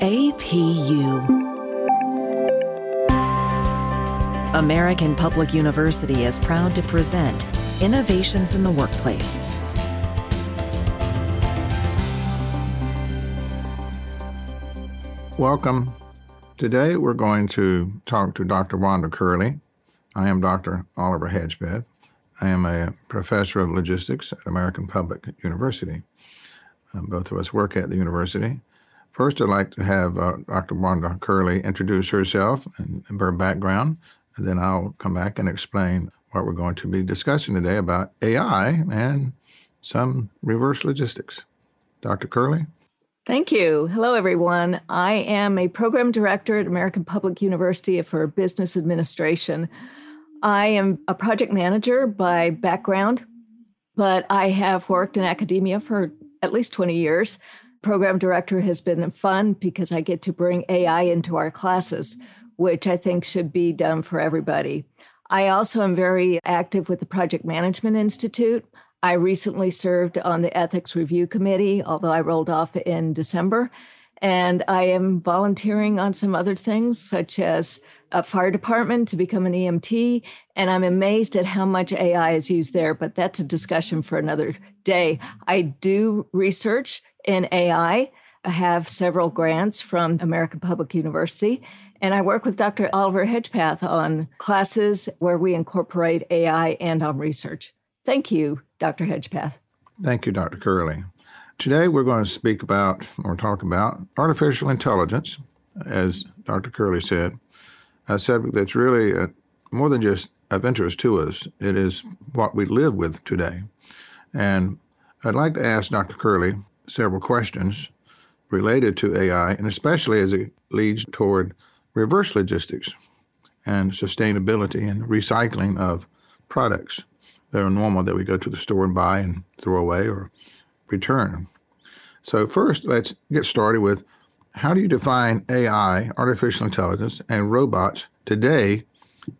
APU. American Public University is proud to present Innovations in the Workplace. Welcome. Today we're going to talk to Dr. Wanda Curley. I am Dr. Oliver Hedgepeth. I am a professor of logistics at American Public University. Um, both of us work at the university. First, I'd like to have uh, Dr. Wanda Curley introduce herself and, and her background, and then I'll come back and explain what we're going to be discussing today about AI and some reverse logistics. Dr. Curley? Thank you. Hello, everyone. I am a program director at American Public University for Business Administration. I am a project manager by background, but I have worked in academia for at least 20 years. Program director has been fun because I get to bring AI into our classes, which I think should be done for everybody. I also am very active with the Project Management Institute. I recently served on the Ethics Review Committee, although I rolled off in December. And I am volunteering on some other things, such as a fire department to become an EMT. And I'm amazed at how much AI is used there, but that's a discussion for another day. I do research in AI. I have several grants from American Public University. And I work with Dr. Oliver Hedgepeth on classes where we incorporate AI and on research. Thank you, Dr. Hedgepeth. Thank you, Dr. Curley. Today we're going to speak about or talk about artificial intelligence, as Dr. Curley said, a subject that's really a, uh, more than just of interest to us. It is what we live with today. And I'd like to ask Dr. Curley several questions related to AI, and especially as it leads toward reverse logistics and sustainability and recycling of products that are normal that we go to the store and buy and throw away or return. So, first, let's get started with how do you define AI, artificial intelligence, and robots today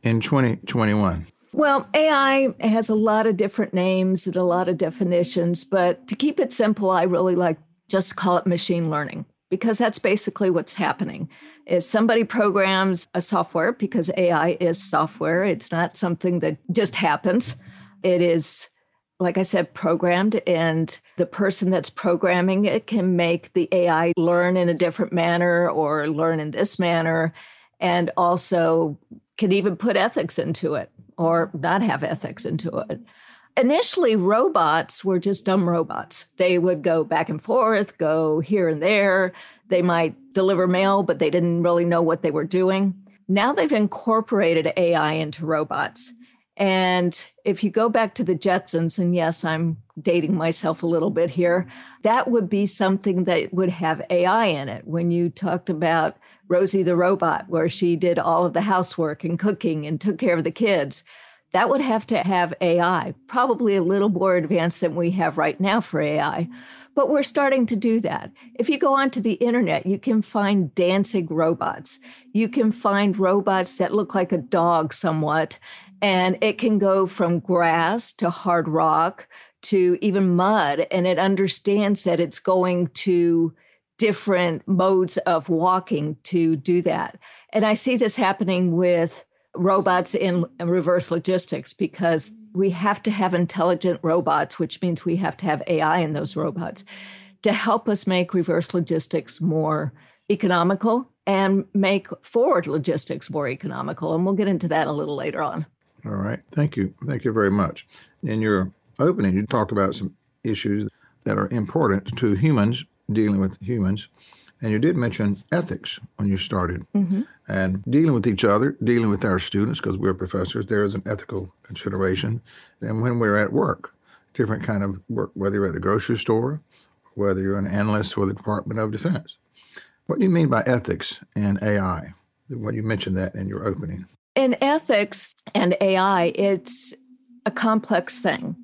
in 2021? Well, AI has a lot of different names and a lot of definitions, but to keep it simple, I really like just call it machine learning because that's basically what's happening is somebody programs a software because AI is software. It's not something that just happens. It is, like I said, programmed, and the person that's programming it can make the AI learn in a different manner or learn in this manner, and also can even put ethics into it or not have ethics into it. Initially, robots were just dumb robots. They would go back and forth, go here and there. They might deliver mail, but they didn't really know what they were doing. Now they've incorporated AI into robots. And if you go back to the Jetsons, and yes, I'm dating myself a little bit here, that would be something that would have AI in it. When you talked about Rosie the robot, where she did all of the housework and cooking and took care of the kids, that would have to have AI, probably a little more advanced than we have right now for AI. But we're starting to do that. If you go onto the internet, you can find dancing robots. You can find robots that look like a dog somewhat and it can go from grass to hard rock to even mud. And it understands that it's going to different modes of walking to do that. And I see this happening with robots in reverse logistics because we have to have intelligent robots, which means we have to have AI in those robots to help us make reverse logistics more economical and make forward logistics more economical. And we'll get into that a little later on. All right. Thank you. Thank you very much. In your opening, you talk about some issues that are important to humans, dealing with humans. And you did mention ethics when you started. Mm-hmm. And dealing with each other, dealing with our students, because we're professors, there is an ethical consideration. And when we're at work, different kind of work, whether you're at a grocery store, whether you're an analyst for the Department of Defense. What do you mean by ethics and AI? When you mentioned that in your opening in ethics and AI, it's a complex thing.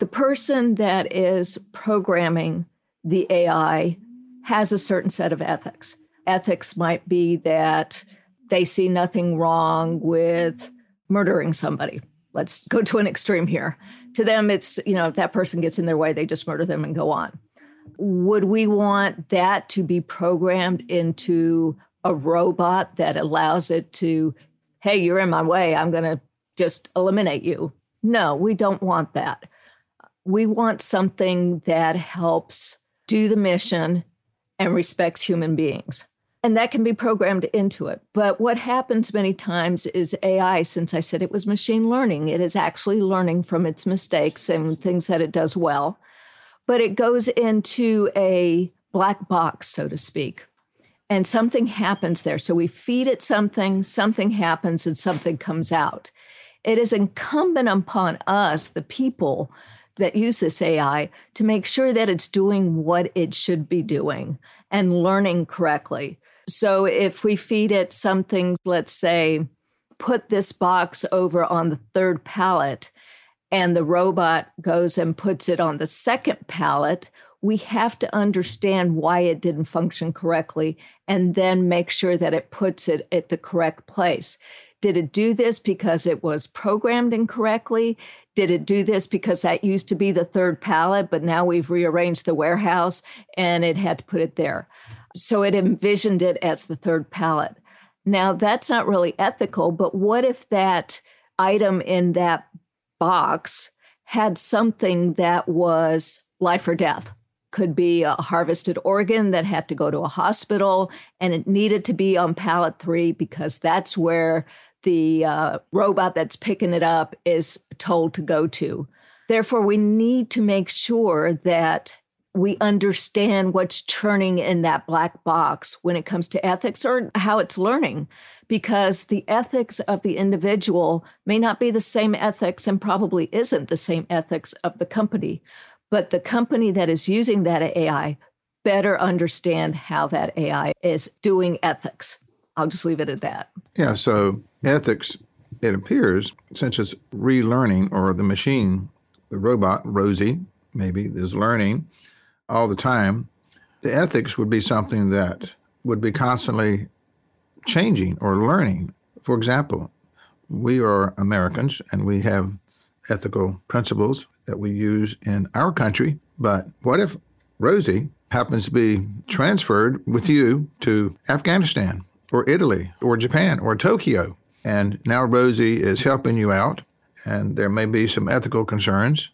The person that is programming the AI has a certain set of ethics. Ethics might be that they see nothing wrong with murdering somebody. Let's go to an extreme here. To them, it's, you know, if that person gets in their way, they just murder them and go on. Would we want that to be programmed into a robot that allows it to, hey, you're in my way, I'm going to just eliminate you? No, we don't want that. We want something that helps do the mission and respects human beings. And that can be programmed into it. But what happens many times is AI, since I said it was machine learning, it is actually learning from its mistakes and things that it does well. But it goes into a black box, so to speak. And something happens there. So we feed it something, something happens, and something comes out. It is incumbent upon us, the people, that use this AI to make sure that it's doing what it should be doing and learning correctly. So if we feed it something, let's say, put this box over on the third pallet, and the robot goes and puts it on the second pallet, we have to understand why it didn't function correctly and then make sure that it puts it at the correct place. Did it do this because it was programmed incorrectly? Did it do this because that used to be the third pallet, but now we've rearranged the warehouse and it had to put it there? So it envisioned it as the third pallet. Now, that's not really ethical, but what if that item in that box had something that was life or death? Could be a harvested organ that had to go to a hospital and it needed to be on pallet three because that's where the uh, robot that's picking it up is told to go to. Therefore, we need to make sure that we understand what's churning in that black box when it comes to ethics or how it's learning, because the ethics of the individual may not be the same ethics and probably isn't the same ethics of the company. But the company that is using that AI better understand how that AI is doing ethics. I'll just leave it at that. Yeah. So, ethics, it appears, since it's relearning or the machine, the robot, Rosie, maybe, is learning all the time, the ethics would be something that would be constantly changing or learning. For example, we are Americans and we have ethical principles that we use in our country. But what if Rosie happens to be transferred with you to Afghanistan or Italy or Japan or Tokyo? And now Rosie is helping you out, and there may be some ethical concerns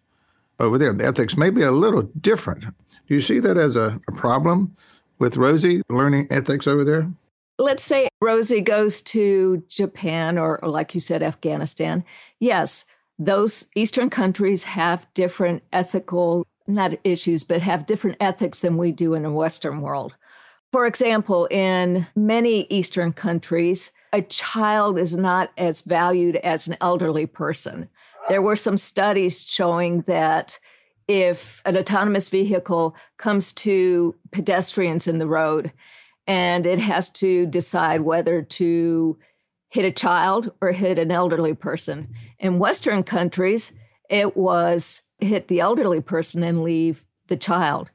over there. The ethics may be a little different. Do you see that as a, a problem with Rosie learning ethics over there? Let's say Rosie goes to Japan or, or, like you said, Afghanistan. Yes, those Eastern countries have different ethical, not issues, but have different ethics than we do in the Western world. For example, in many Eastern countries, a child is not as valued as an elderly person. There were some studies showing that if an autonomous vehicle comes to pedestrians in the road and it has to decide whether to hit a child or hit an elderly person. In Western countries, it was hit the elderly person and leave the child.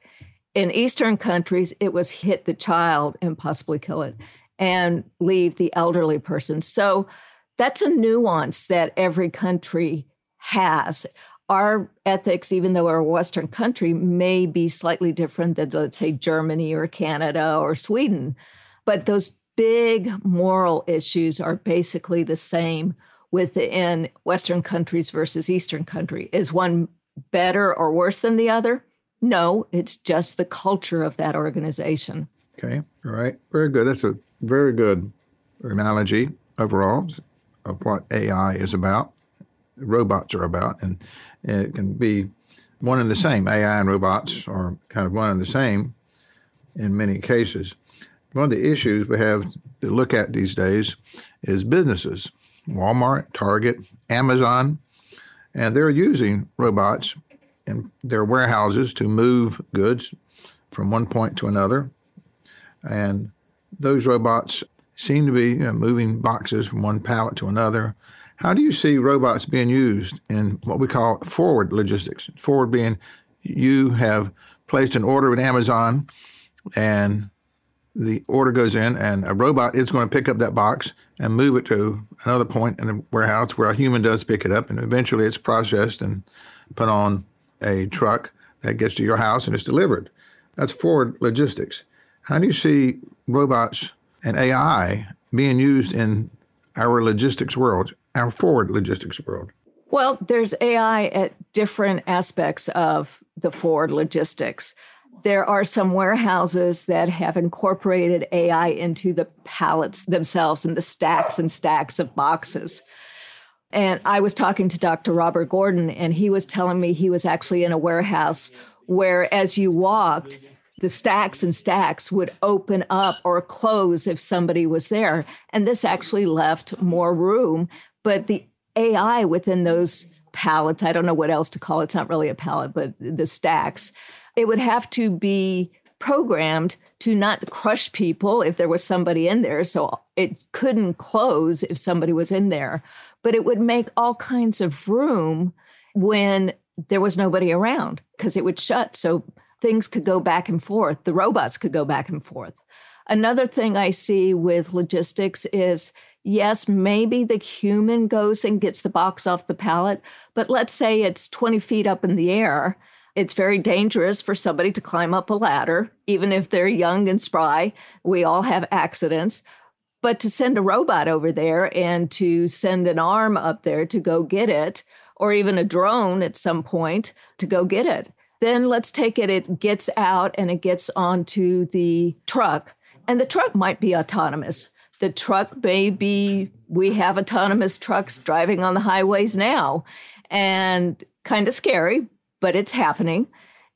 In Eastern countries, it was hit the child and possibly kill it and leave the elderly person. So that's a nuance that every country has our ethics, even though we're a Western country, may be slightly different than, let's say, Germany or Canada or Sweden. But those big moral issues are basically the same within Western countries versus Eastern country. Is one better or worse than the other? No, it's just the culture of that organization. Okay, all right, very good. That's a very good analogy overall of what AI is about robots are about, and it can be one and the same. AI and robots are kind of one and the same in many cases. One of the issues we have to look at these days is businesses Walmart, Target, Amazon, and they're using robots in their warehouses to move goods from one point to another. And those robots seem to be you know, moving boxes from one pallet to another how do you see robots being used in what we call forward logistics? Forward being you have placed an order with Amazon and the order goes in and a robot is going to pick up that box and move it to another point in the warehouse where a human does pick it up and eventually it's processed and put on a truck that gets to your house and it's delivered. That's forward logistics. How do you see robots and AI being used in our logistics world, our forward logistics world? Well, there's AI at different aspects of the forward logistics. There are some warehouses that have incorporated AI into the pallets themselves and the stacks and stacks of boxes. And I was talking to Dr. Robert Gordon, and he was telling me he was actually in a warehouse where, as you walked, the stacks and stacks would open up or close if somebody was there. And this actually left more room. But the AI within those pallets, I don't know what else to call it, it's not really a pallet, but the stacks, it would have to be programmed to not crush people if there was somebody in there. So it couldn't close if somebody was in there, but it would make all kinds of room when there was nobody around because it would shut. So things could go back and forth. The robots could go back and forth. Another thing I see with logistics is yes, maybe the human goes and gets the box off the pallet, but let's say it's 20 feet up in the air. It's very dangerous for somebody to climb up a ladder, even if they're young and spry. We all have accidents. But to send a robot over there and to send an arm up there to go get it, or even a drone at some point to go get it, then let's take it, it gets out and it gets onto the truck. And the truck might be autonomous. The truck may be, we have autonomous trucks driving on the highways now and kind of scary, but it's happening.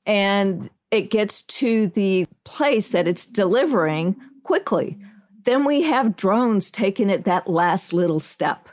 And it gets to the place that it's delivering quickly. Then we have drones taking it that last little step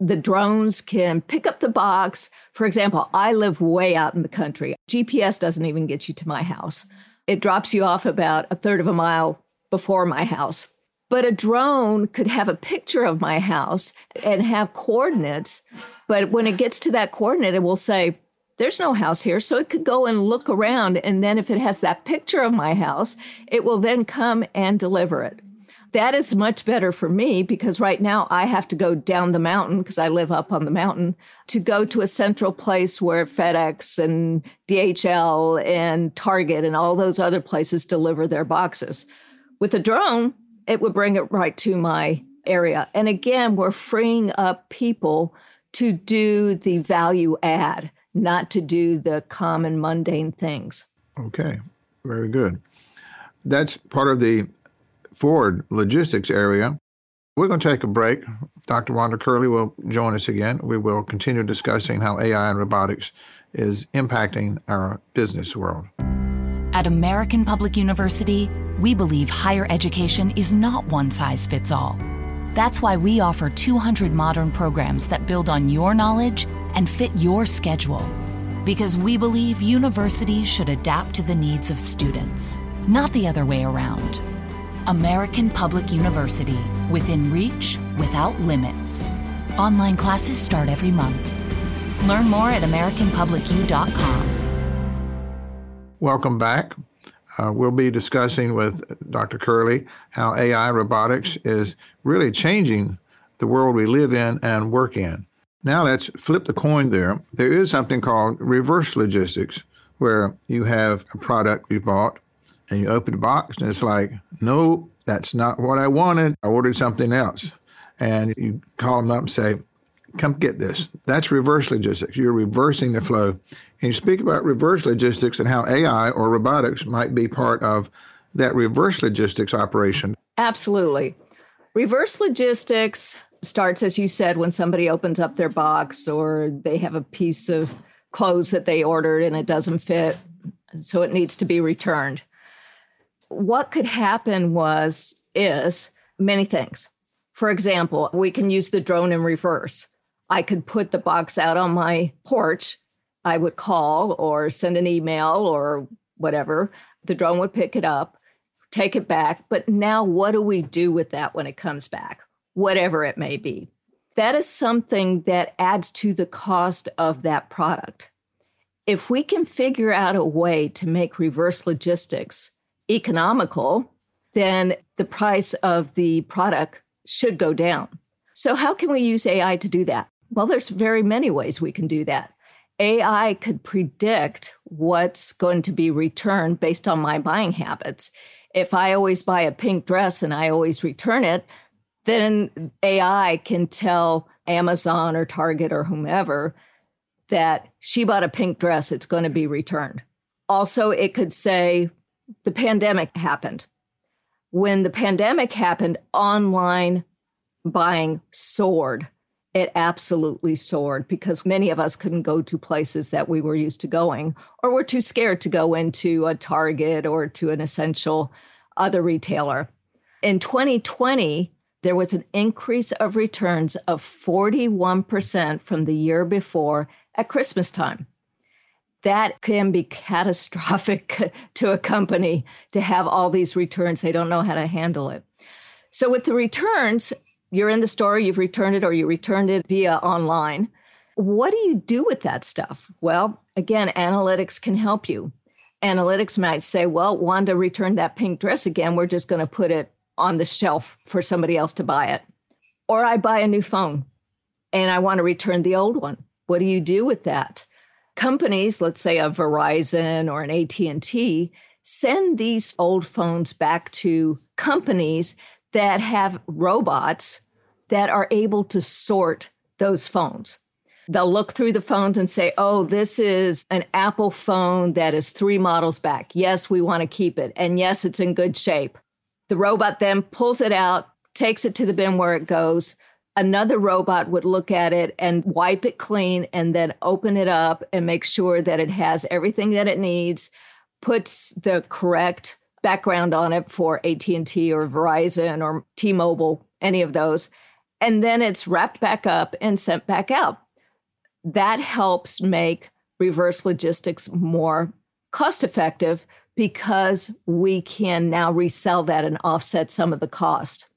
the drones can pick up the box. For example, I live way out in the country. GPS doesn't even get you to my house. It drops you off about a third of a mile before my house. But a drone could have a picture of my house and have coordinates. But when it gets to that coordinate, it will say, there's no house here. So it could go and look around. And then if it has that picture of my house, it will then come and deliver it. That is much better for me because right now I have to go down the mountain because I live up on the mountain to go to a central place where FedEx and DHL and Target and all those other places deliver their boxes. With a drone, it would bring it right to my area. And again, we're freeing up people to do the value add, not to do the common mundane things. Okay, very good. That's part of the forward logistics area. We're going to take a break. Dr. Wanda Curley will join us again. We will continue discussing how AI and robotics is impacting our business world. At American Public University, we believe higher education is not one size fits all. That's why we offer 200 modern programs that build on your knowledge and fit your schedule. Because we believe universities should adapt to the needs of students, not the other way around. American Public University, within reach, without limits. Online classes start every month. Learn more at AmericanPublicU.com. Welcome back. Uh, we'll be discussing with Dr. Curley how AI robotics is really changing the world we live in and work in. Now let's flip the coin there. There is something called reverse logistics, where you have a product you bought and you open the box and it's like, no, that's not what I wanted. I ordered something else. And you call them up and say, come get this. That's reverse logistics. You're reversing the flow. And you speak about reverse logistics and how AI or robotics might be part of that reverse logistics operation. Absolutely. Reverse logistics starts, as you said, when somebody opens up their box or they have a piece of clothes that they ordered and it doesn't fit. So it needs to be returned what could happen was, is many things. For example, we can use the drone in reverse. I could put the box out on my porch. I would call or send an email or whatever. The drone would pick it up, take it back. But now, what do we do with that when it comes back? Whatever it may be. That is something that adds to the cost of that product. If we can figure out a way to make reverse logistics economical, then the price of the product should go down. So, how can we use AI to do that? Well, there's very many ways we can do that. AI could predict what's going to be returned based on my buying habits. If I always buy a pink dress and I always return it, then AI can tell Amazon or Target or whomever that she bought a pink dress, it's going to be returned. Also, it could say the pandemic happened. When the pandemic happened, online buying soared. It absolutely soared because many of us couldn't go to places that we were used to going or were too scared to go into a Target or to an essential other retailer. In 2020, there was an increase of returns of 41% from the year before at Christmas time. That can be catastrophic to a company to have all these returns. They don't know how to handle it. So, with the returns, you're in the store, you've returned it, or you returned it via online. What do you do with that stuff? Well, again, analytics can help you. Analytics might say, well, Wanda returned that pink dress again. We're just going to put it on the shelf for somebody else to buy it. Or I buy a new phone and I want to return the old one. What do you do with that? Companies, let's say a Verizon or an AT&T, send these old phones back to companies that have robots that are able to sort those phones. They'll look through the phones and say, oh, this is an Apple phone that is three models back. Yes, we want to keep it. And yes, it's in good shape. The robot then pulls it out, takes it to the bin where it goes. Another robot would look at it and wipe it clean and then open it up and make sure that it has everything that it needs, puts the correct background on it for AT&T or Verizon or T-Mobile, any of those. And then it's wrapped back up and sent back out. That helps make reverse logistics more cost effective because we can now resell that and offset some of the cost.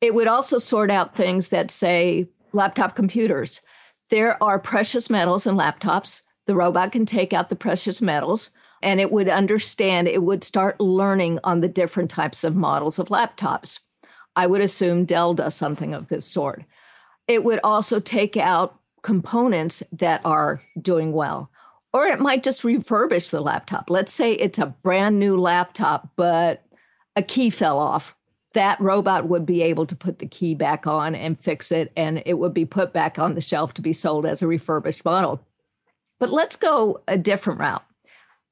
It would also sort out things that say laptop computers. There are precious metals in laptops. The robot can take out the precious metals and it would understand, it would start learning on the different types of models of laptops. I would assume Dell does something of this sort. It would also take out components that are doing well. Or it might just refurbish the laptop. Let's say it's a brand new laptop, but a key fell off. That robot would be able to put the key back on and fix it, and it would be put back on the shelf to be sold as a refurbished model. But let's go a different route.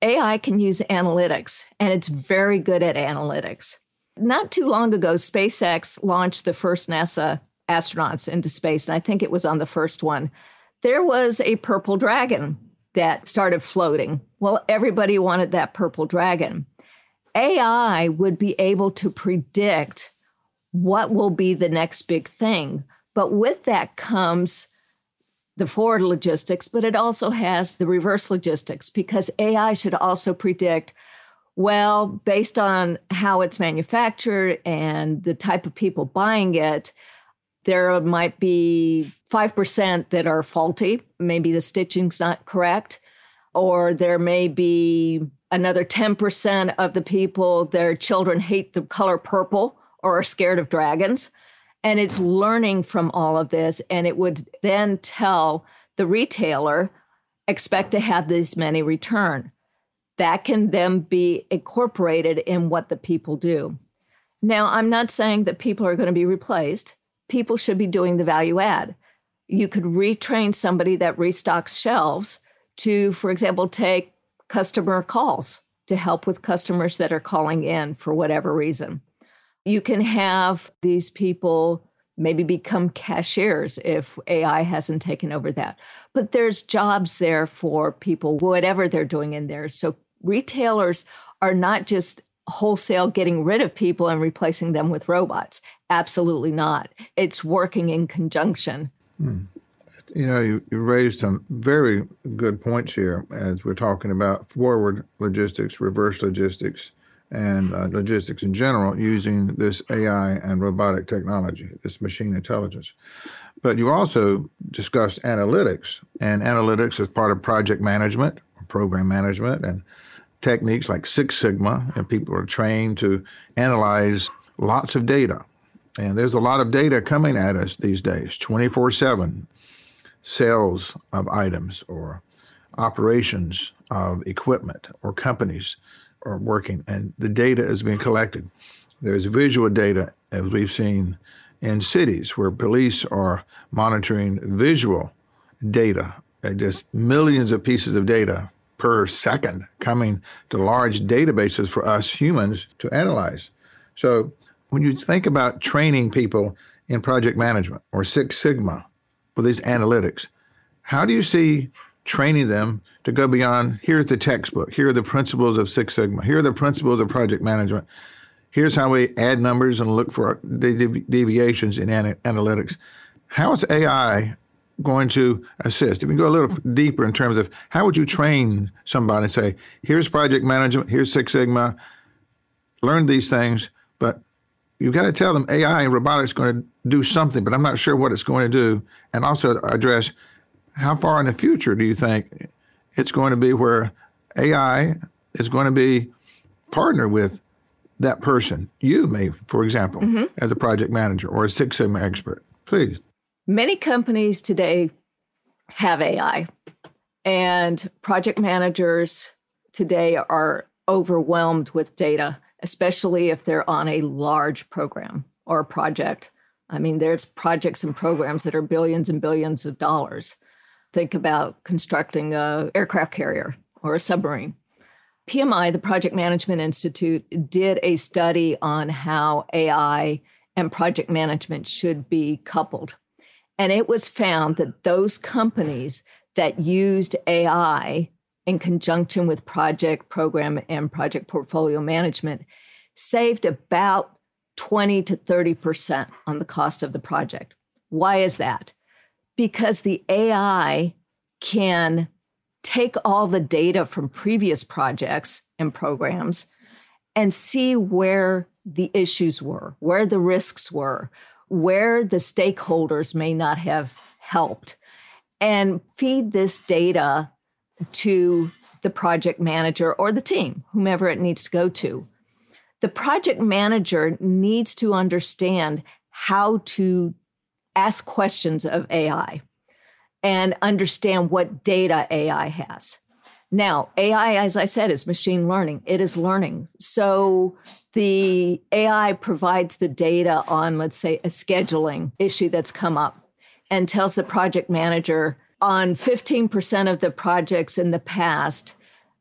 AI can use analytics, and it's very good at analytics. Not too long ago, SpaceX launched the first NASA astronauts into space, and I think it was on the first one. There was a purple dragon that started floating. Well, everybody wanted that purple dragon. AI would be able to predict what will be the next big thing. But with that comes the forward logistics, but it also has the reverse logistics because AI should also predict well, based on how it's manufactured and the type of people buying it, there might be 5% that are faulty. Maybe the stitching's not correct. Or there may be another 10% of the people, their children hate the color purple or are scared of dragons. And it's learning from all of this. And it would then tell the retailer, expect to have this many return. That can then be incorporated in what the people do. Now, I'm not saying that people are going to be replaced people should be doing the value add. You could retrain somebody that restocks shelves to, for example, take customer calls to help with customers that are calling in for whatever reason. You can have these people maybe become cashiers if AI hasn't taken over that. But there's jobs there for people, whatever they're doing in there. So retailers are not just wholesale getting rid of people and replacing them with robots. Absolutely not. It's working in conjunction. Hmm. You know, you, you, raised some very good points here as we're talking about forward logistics, reverse logistics, and uh, logistics in general using this AI and robotic technology, this machine intelligence. But you also discussed analytics, and analytics is part of project management, program management, and techniques like Six Sigma. And people are trained to analyze lots of data and there's a lot of data coming at us these days 24 7 sales of items or operations of equipment or companies are working, and the data is being collected. There's visual data, as we've seen in cities, where police are monitoring visual data, uh, just millions of pieces of data per second coming to large databases for us humans to analyze. So when you think about training people in project management or Six Sigma with these analytics, how do you see training them to go beyond here's the textbook, here are the principles of Six Sigma, here are the principles of project management, here's how we add numbers and look for deviations in analytics. How is AI going to assist? If we go a little deeper in terms of how would you train somebody and say, here's project management, here's Six Sigma, learn these things, but you've got to tell them AI and robotics going to do something, but I'm not sure what it's going to do. And also address how far in the future do you think it's going to be where AI is going to be partnered with that person, you may, for example, mm-hmm. as a project manager or a Six Sigma expert? Please. Many companies today have AI, and project managers today are overwhelmed with data, especially if they're on a large program or a project. I mean, there's projects and programs that are billions and billions of dollars. Think about constructing a aircraft carrier or a submarine. PMI, the Project Management Institute, did a study on how AI and project management should be coupled. And it was found that those companies that used AI in conjunction with project program and project portfolio management saved about 20 to 30% on the cost of the project. Why is that? Because the AI can take all the data from previous projects and programs and see where the issues were, where the risks were, where the stakeholders may not have helped, and feed this data to the project manager or the team, whomever it needs to go to. The project manager needs to understand how to ask questions of AI and understand what data AI has. Now, AI, as I said, is machine learning. It is learning. So the AI provides the data on, let's say, a scheduling issue that's come up and tells the project manager on 15% of the projects in the past,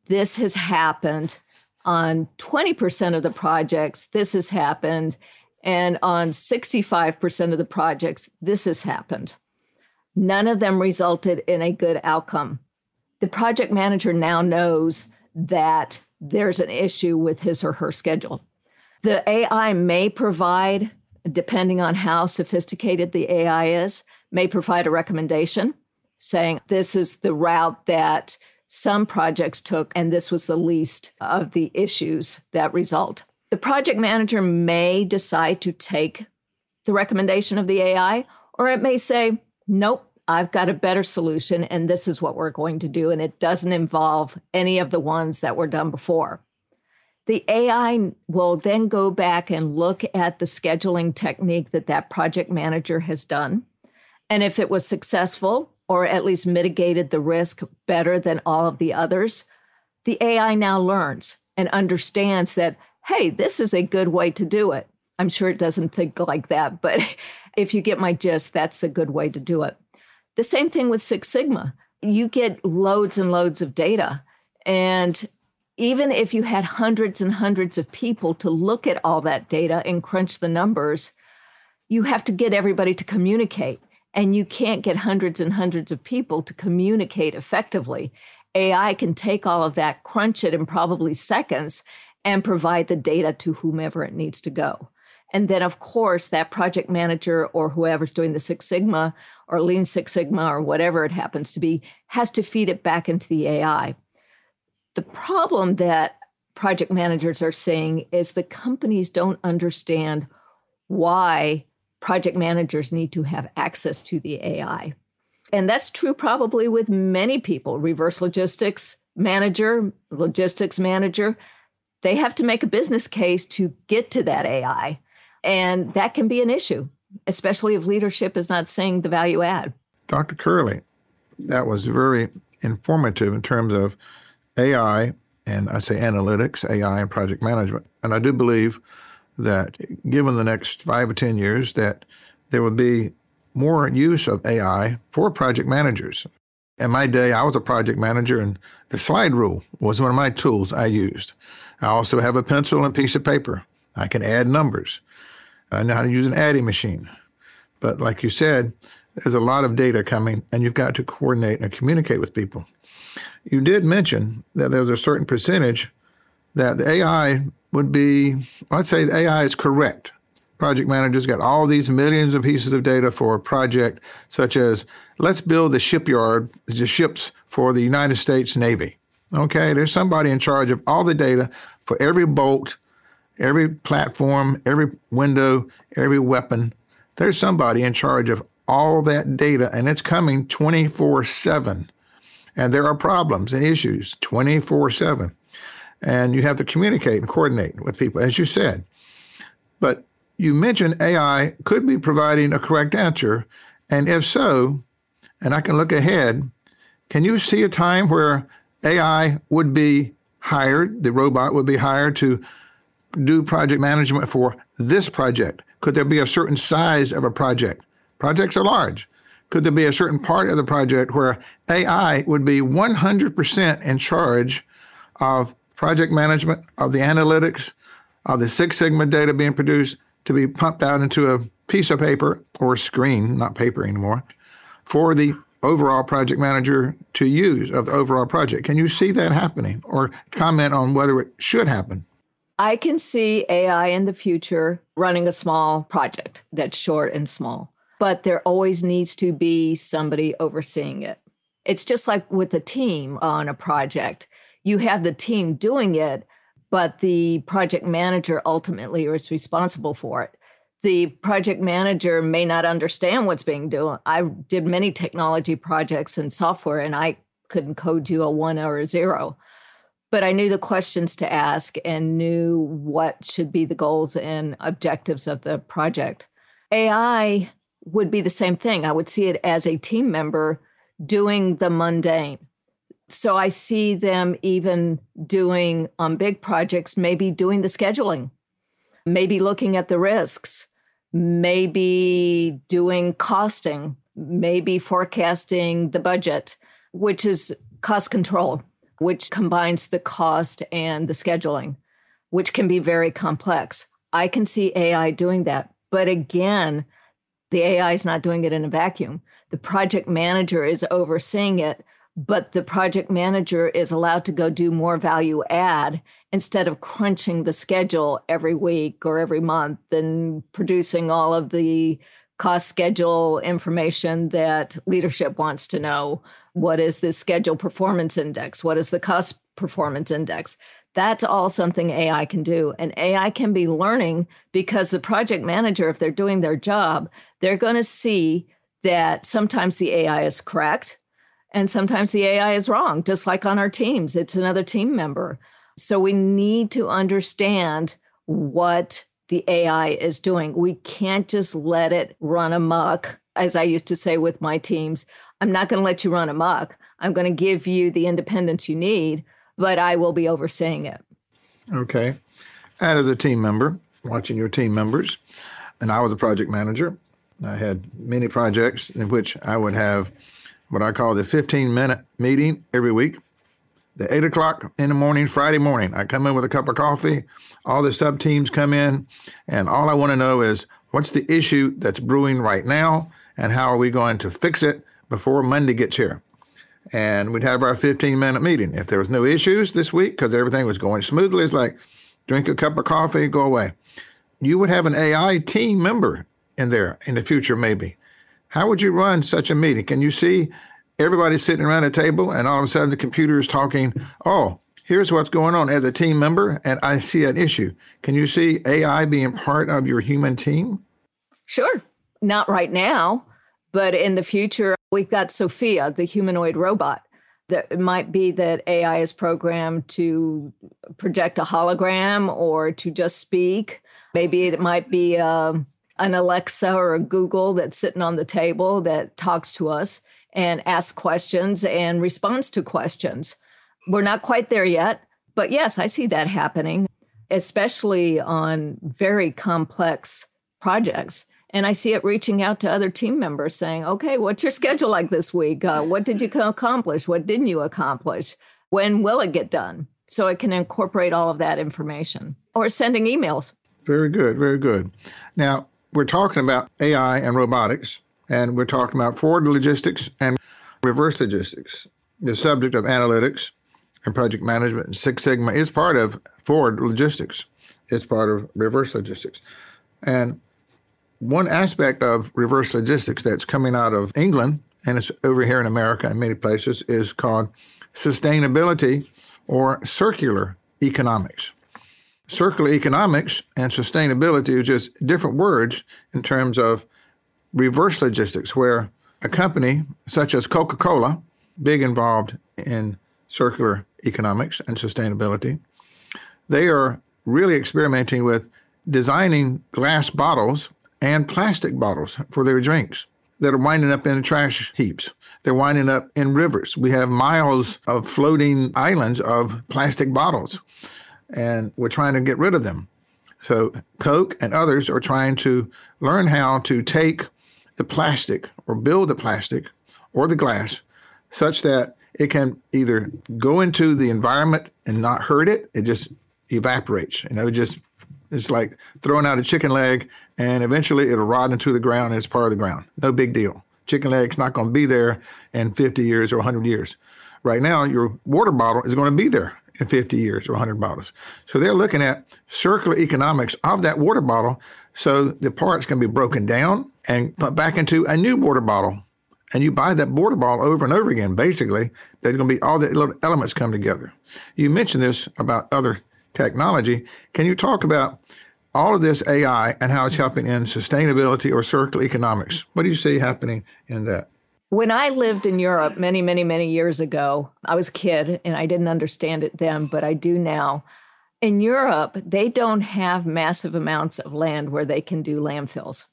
this has happened. On 20% of the projects, this has happened. And on 65% of the projects, this has happened. None of them resulted in a good outcome. The project manager now knows that there's an issue with his or her schedule. The AI may provide, depending on how sophisticated the AI is, may provide a recommendation saying this is the route that some projects took, and this was the least of the issues that result. The project manager may decide to take the recommendation of the AI, or it may say, nope, I've got a better solution, and this is what we're going to do. And it doesn't involve any of the ones that were done before. The AI will then go back and look at the scheduling technique that that project manager has done. And if it was successful or at least mitigated the risk better than all of the others, the AI now learns and understands that, hey, this is a good way to do it. I'm sure it doesn't think like that, but if you get my gist, that's a good way to do it. The same thing with Six Sigma. You get loads and loads of data. And even if you had hundreds and hundreds of people to look at all that data and crunch the numbers, you have to get everybody to communicate. And you can't get hundreds and hundreds of people to communicate effectively. AI can take all of that, crunch it in probably seconds, and provide the data to whomever it needs to go. And then, of course, that project manager or whoever's doing the Six Sigma or Lean Six Sigma or whatever it happens to be has to feed it back into the AI. The problem that project managers are seeing is the companies don't understand why project managers need to have access to the AI. And that's true probably with many people. Reverse logistics manager, logistics manager, they have to make a business case to get to that AI. And that can be an issue, especially if leadership is not seeing the value add. Dr. Curley, that was very informative in terms of AI and I say analytics, AI, and project management. And I do believe that given the next five or 10 years, that there will be more use of AI for project managers. In my day, I was a project manager, and the slide rule was one of my tools I used. I also have a pencil and piece of paper. I can add numbers. I know how to use an adding machine. But like you said, there's a lot of data coming, and you've got to coordinate and communicate with people. You did mention that there's a certain percentage that the AI would be, I'd say the AI is correct. Project managers got all these millions of pieces of data for a project, such as let's build the shipyard, the ships for the United States Navy. Okay, there's somebody in charge of all the data for every bolt, every platform, every window, every weapon. There's somebody in charge of all that data, and it's coming 24 7. And there are problems and issues 24 7. And you have to communicate and coordinate with people, as you said. But you mentioned AI could be providing a correct answer. And if so, and I can look ahead, can you see a time where AI would be hired, the robot would be hired to do project management for this project? Could there be a certain size of a project? Projects are large. Could there be a certain part of the project where AI would be 100% in charge of project management, of the analytics, of the Six Sigma data being produced to be pumped out into a piece of paper or screen, not paper anymore, for the overall project manager to use of the overall project. Can you see that happening or comment on whether it should happen? I can see AI in the future running a small project that's short and small, but there always needs to be somebody overseeing it. It's just like with a team on a project. You have the team doing it, but the project manager ultimately is responsible for it. The project manager may not understand what's being done. I did many technology projects and software, and I couldn't code you a one or a zero but I knew the questions to ask and knew what should be the goals and objectives of the project. AI would be the same thing. I would see it as a team member doing the mundane. So I see them even doing on big projects, maybe doing the scheduling, maybe looking at the risks, maybe doing costing, maybe forecasting the budget, which is cost control which combines the cost and the scheduling, which can be very complex. I can see AI doing that. But again, the AI is not doing it in a vacuum. The project manager is overseeing it, but the project manager is allowed to go do more value add instead of crunching the schedule every week or every month and producing all of the cost schedule information that leadership wants to know what is the schedule performance index? What is the cost performance index? That's all something AI can do. And AI can be learning because the project manager, if they're doing their job, they're going to see that sometimes the AI is correct and sometimes the AI is wrong, just like on our teams, it's another team member. So we need to understand what the AI is doing. We can't just let it run amok, as I used to say with my teams. I'm not going to let you run amok. I'm going to give you the independence you need, but I will be overseeing it. Okay. And as a team member, watching your team members, and I was a project manager, I had many projects in which I would have what I call the 15 minute meeting every week. The eight o'clock in the morning, Friday morning, I come in with a cup of coffee. All the sub teams come in, and all I want to know is what's the issue that's brewing right now, and how are we going to fix it before Monday gets here. And we'd have our 15 minute meeting. If there was no issues this week because everything was going smoothly, it's like drink a cup of coffee, go away. You would have an AI team member in there in the future, maybe. How would you run such a meeting? Can you see everybody sitting around a table and all of a sudden the computer is talking, oh, here's what's going on as a team member, and I see an issue. Can you see AI being part of your human team? Sure. Not right now. But in the future, we've got Sophia, the humanoid robot. That it might be that AI is programmed to project a hologram or to just speak. Maybe it might be um, an Alexa or a Google that's sitting on the table that talks to us. and asks questions and responds to questions. We're not quite there yet, but yes, I see that happening, especially on very complex projects. And I see it reaching out to other team members saying, okay, what's your schedule like this week? Uh, what did you accomplish? What didn't you accomplish? When will it get done? So it can incorporate all of that information or sending emails. Very good, very good. Now, we're talking about AI and robotics, and we're talking about forward logistics and reverse logistics. The subject of analytics and project management and Six Sigma is part of forward logistics. It's part of reverse logistics. And one aspect of reverse logistics that's coming out of England and it's over here in America in many places is called sustainability or circular economics. Circular economics and sustainability are just different words in terms of reverse logistics, where a company such as Coca Cola, big involved in circular economics and sustainability, they are really experimenting with designing glass bottles and plastic bottles for their drinks that are winding up in trash heaps. They're winding up in rivers. We have miles of floating islands of plastic bottles and we're trying to get rid of them. So Coke and others are trying to learn how to take the plastic or build the plastic or the glass such that it can either go into the environment and not hurt it, it just evaporates. You know, it just it's like throwing out a chicken leg and eventually it'll rot into the ground and it's part of the ground. No big deal. Chicken leg's not going to be there in 50 years or 100 years. Right now, your water bottle is going to be there in 50 years or 100 bottles. So they're looking at circular economics of that water bottle. So the parts can be broken down and put back into a new water bottle. And you buy that water bottle over and over again. Basically, there's going to be all the little elements come together. You mentioned this about other technology. Can you talk about all of this AI and how it's helping in sustainability or circular economics? What do you see happening in that? When I lived in Europe many, many, many years ago, I was a kid and I didn't understand it then, but I do now. In Europe, they don't have massive amounts of land where they can do landfills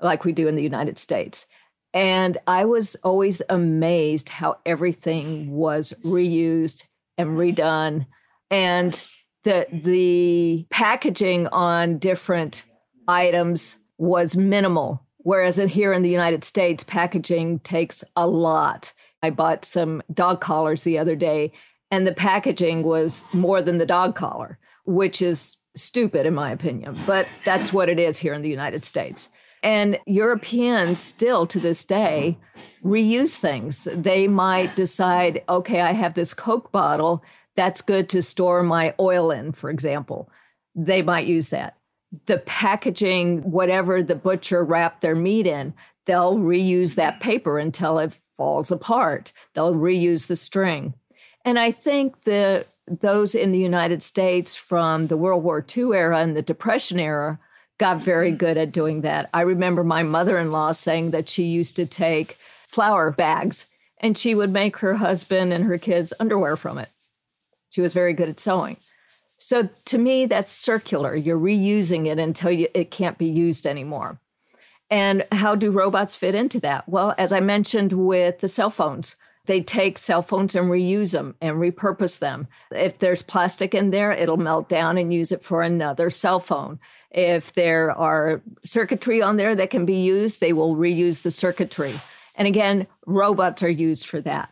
like we do in the United States. And I was always amazed how everything was reused and redone. And the the packaging on different items was minimal Whereas here in the United States, packaging takes a lot. I bought some dog collars the other day, and the packaging was more than the dog collar, which is stupid in my opinion. But that's what it is here in the United States. And Europeans still to this day reuse things. They might decide, okay, I have this Coke bottle that's good to store my oil in, for example. They might use that the packaging, whatever the butcher wrapped their meat in, they'll reuse that paper until it falls apart. They'll reuse the string. And I think the those in the United States from the World War II era and the Depression era got very mm-hmm. good at doing that. I remember my mother-in-law saying that she used to take flour bags and she would make her husband and her kids underwear from it. She was very good at sewing. So to me, that's circular. You're reusing it until you, it can't be used anymore. And how do robots fit into that? Well, as I mentioned with the cell phones, they take cell phones and reuse them and repurpose them. If there's plastic in there, it'll melt down and use it for another cell phone. If there are circuitry on there that can be used, they will reuse the circuitry. And again, robots are used for that.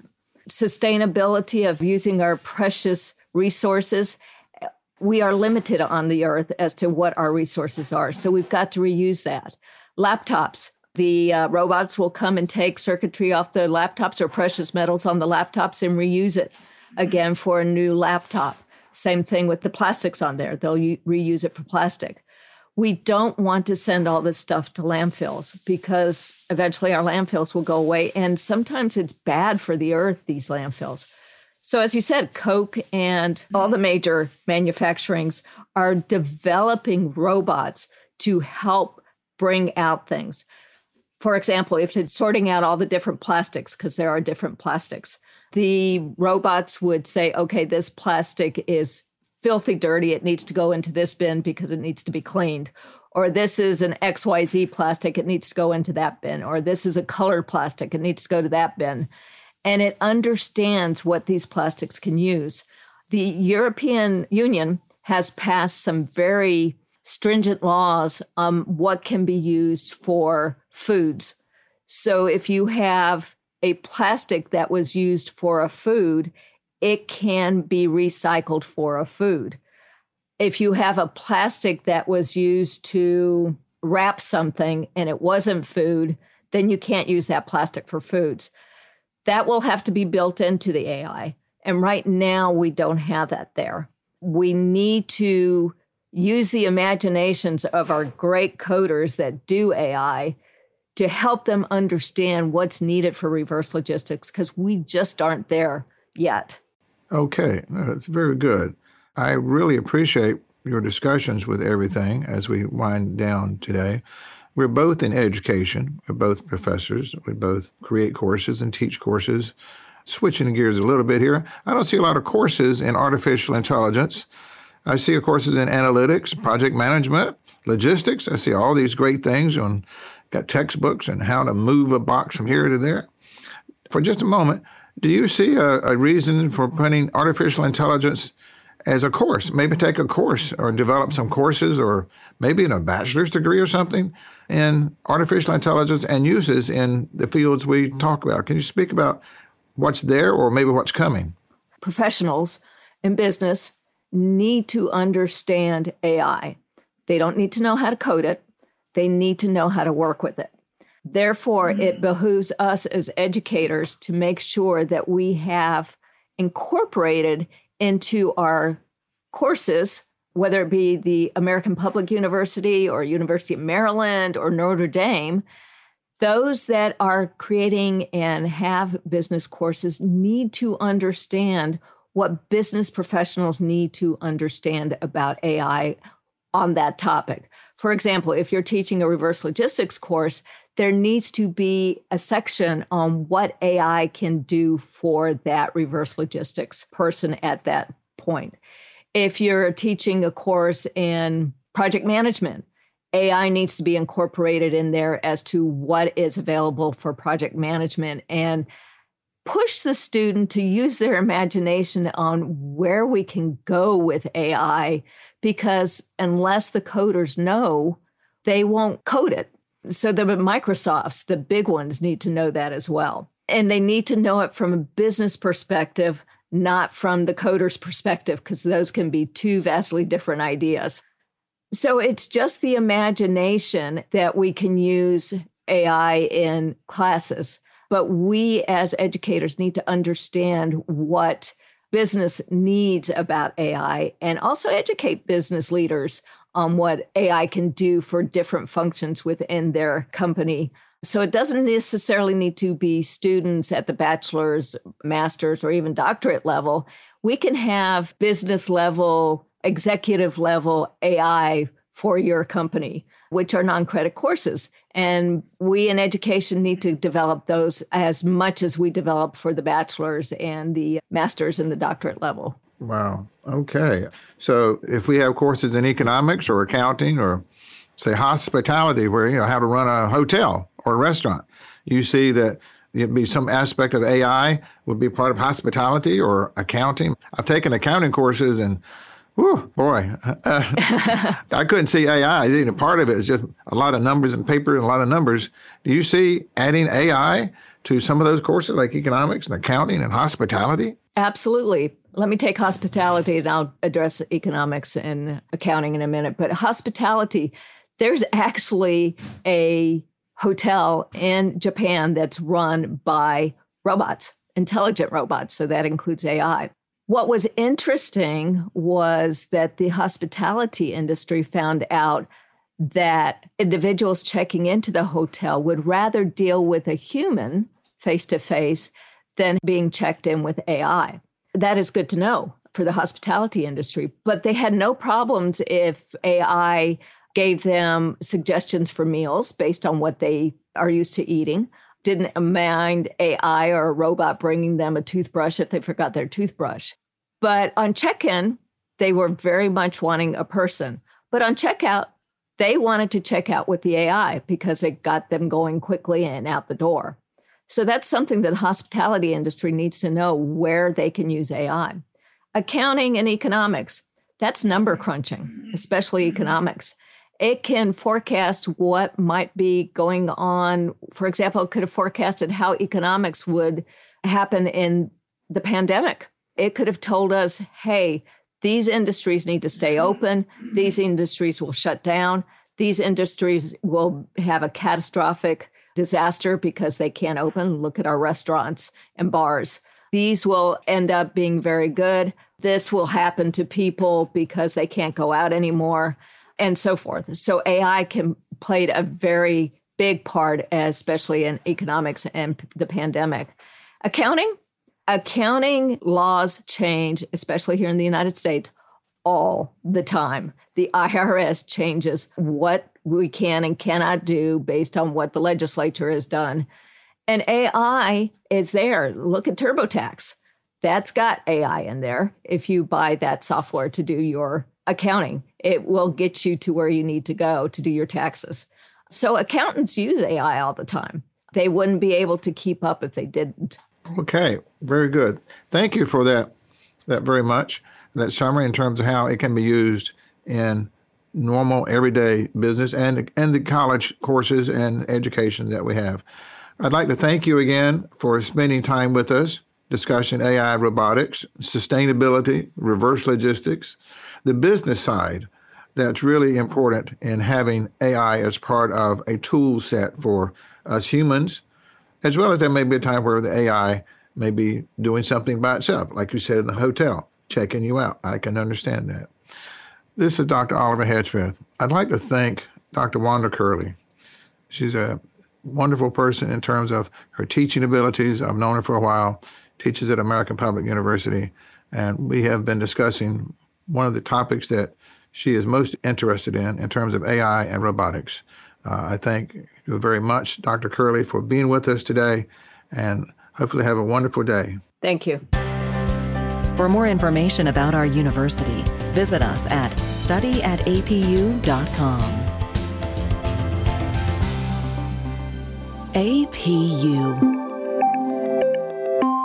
Sustainability of using our precious resources we are limited on the earth as to what our resources are. So we've got to reuse that. Laptops, the uh, robots will come and take circuitry off the laptops or precious metals on the laptops and reuse it again for a new laptop. Same thing with the plastics on there, they'll u- reuse it for plastic. We don't want to send all this stuff to landfills because eventually our landfills will go away. And sometimes it's bad for the earth, these landfills. So, as you said, Coke and all the major manufacturings are developing robots to help bring out things. For example, if it's sorting out all the different plastics, because there are different plastics, the robots would say, okay, this plastic is filthy dirty. It needs to go into this bin because it needs to be cleaned. or this is an XYZ plastic, it needs to go into that bin, or this is a colored plastic, it needs to go to that bin. And it understands what these plastics can use. The European Union has passed some very stringent laws on what can be used for foods. So if you have a plastic that was used for a food, it can be recycled for a food if you have a plastic that was used to wrap something and it wasn't food, then you can't use that plastic for foods. That will have to be built into the AI. And right now, we don't have that there. We need to use the imaginations of our great coders that do AI to help them understand what's needed for reverse logistics because we just aren't there yet. Okay, that's very good. I really appreciate your discussions with everything as we wind down today. We're both in education. We're both professors. We both create courses and teach courses. Switching gears a little bit here, I don't see a lot of courses in artificial intelligence. I see courses in analytics, project management, logistics. I see all these great things on got textbooks and how to move a box from here to there. For just a moment, do you see a, a reason for putting artificial intelligence as a course. Maybe take a course or develop some courses or maybe in a bachelor's degree or something in artificial intelligence and uses in the fields we talk about. Can you speak about what's there or maybe what's coming? Professionals in business need to understand AI. They don't need to know how to code it, they need to know how to work with it. Therefore, mm-hmm. it behooves us as educators to make sure that we have incorporated into our courses, whether it be the American Public University or University of Maryland or Notre Dame, those that are creating and have business courses need to understand what business professionals need to understand about AI on that topic. For example, if you're teaching a reverse logistics course, there needs to be a section on what AI can do for that reverse logistics person at that point. If you're teaching a course in project management, AI needs to be incorporated in there as to what is available for project management and push the student to use their imagination on where we can go with AI because unless the coders know, they won't code it. So the Microsofts, the big ones, need to know that as well. And they need to know it from a business perspective, not from the coder's perspective, because those can be two vastly different ideas. So it's just the imagination that we can use AI in classes. But we as educators need to understand what business needs about AI and also educate business leaders on what AI can do for different functions within their company. So it doesn't necessarily need to be students at the bachelor's, master's, or even doctorate level. We can have business level, executive level AI for your company, which are non credit courses. And we in education need to develop those as much as we develop for the bachelor's and the master's and the doctorate level. Wow. Okay. So if we have courses in economics or accounting or say hospitality where you know how to run a hotel or a restaurant, you see that it'd be some aspect of AI would be part of hospitality or accounting. I've taken accounting courses and Whew, boy, uh, I couldn't see AI. You know, part of it is just a lot of numbers and paper and a lot of numbers. Do you see adding AI to some of those courses like economics and accounting and hospitality? Absolutely. Let me take hospitality and I'll address economics and accounting in a minute. But hospitality, there's actually a hotel in Japan that's run by robots, intelligent robots. So that includes AI. What was interesting was that the hospitality industry found out that individuals checking into the hotel would rather deal with a human face to face than being checked in with AI. That is good to know for the hospitality industry, but they had no problems if AI gave them suggestions for meals based on what they are used to eating didn't mind AI or a robot bringing them a toothbrush if they forgot their toothbrush. But on check in, they were very much wanting a person. But on checkout, they wanted to check out with the AI because it got them going quickly and out the door. So that's something that the hospitality industry needs to know where they can use AI. Accounting and economics, that's number crunching, especially mm-hmm. economics. It can forecast what might be going on. For example, it could have forecasted how economics would happen in the pandemic. It could have told us, hey, these industries need to stay open. These industries will shut down. These industries will have a catastrophic disaster because they can't open. Look at our restaurants and bars. These will end up being very good. This will happen to people because they can't go out anymore, and so forth. So AI can played a very big part, especially in economics and the pandemic. Accounting, accounting laws change, especially here in the United States, all the time. The IRS changes what we can and cannot do based on what the legislature has done. And AI is there. Look at TurboTax. That's got AI in there. If you buy that software to do your accounting, it will get you to where you need to go to do your taxes. So accountants use AI all the time. They wouldn't be able to keep up if they didn't. Okay, very good. Thank you for that that very much. That summary in terms of how it can be used in normal everyday business and and the college courses and education that we have. I'd like to thank you again for spending time with us discussing AI robotics, sustainability, reverse logistics, the business side that's really important in having AI as part of a tool set for us humans, as well as there may be a time where the AI may be doing something by itself, like you said in the hotel, checking you out. I can understand that. This is Dr. Oliver Hedgepeth. I'd like to thank Dr. Wanda Curley. She's a wonderful person in terms of her teaching abilities. I've known her for a while, teaches at American Public University, and we have been discussing one of the topics that she is most interested in in terms of AI and robotics. Uh, I thank you very much, Dr. Curley, for being with us today, and hopefully have a wonderful day. Thank you. For more information about our university, visit us at studyatapu.com. APU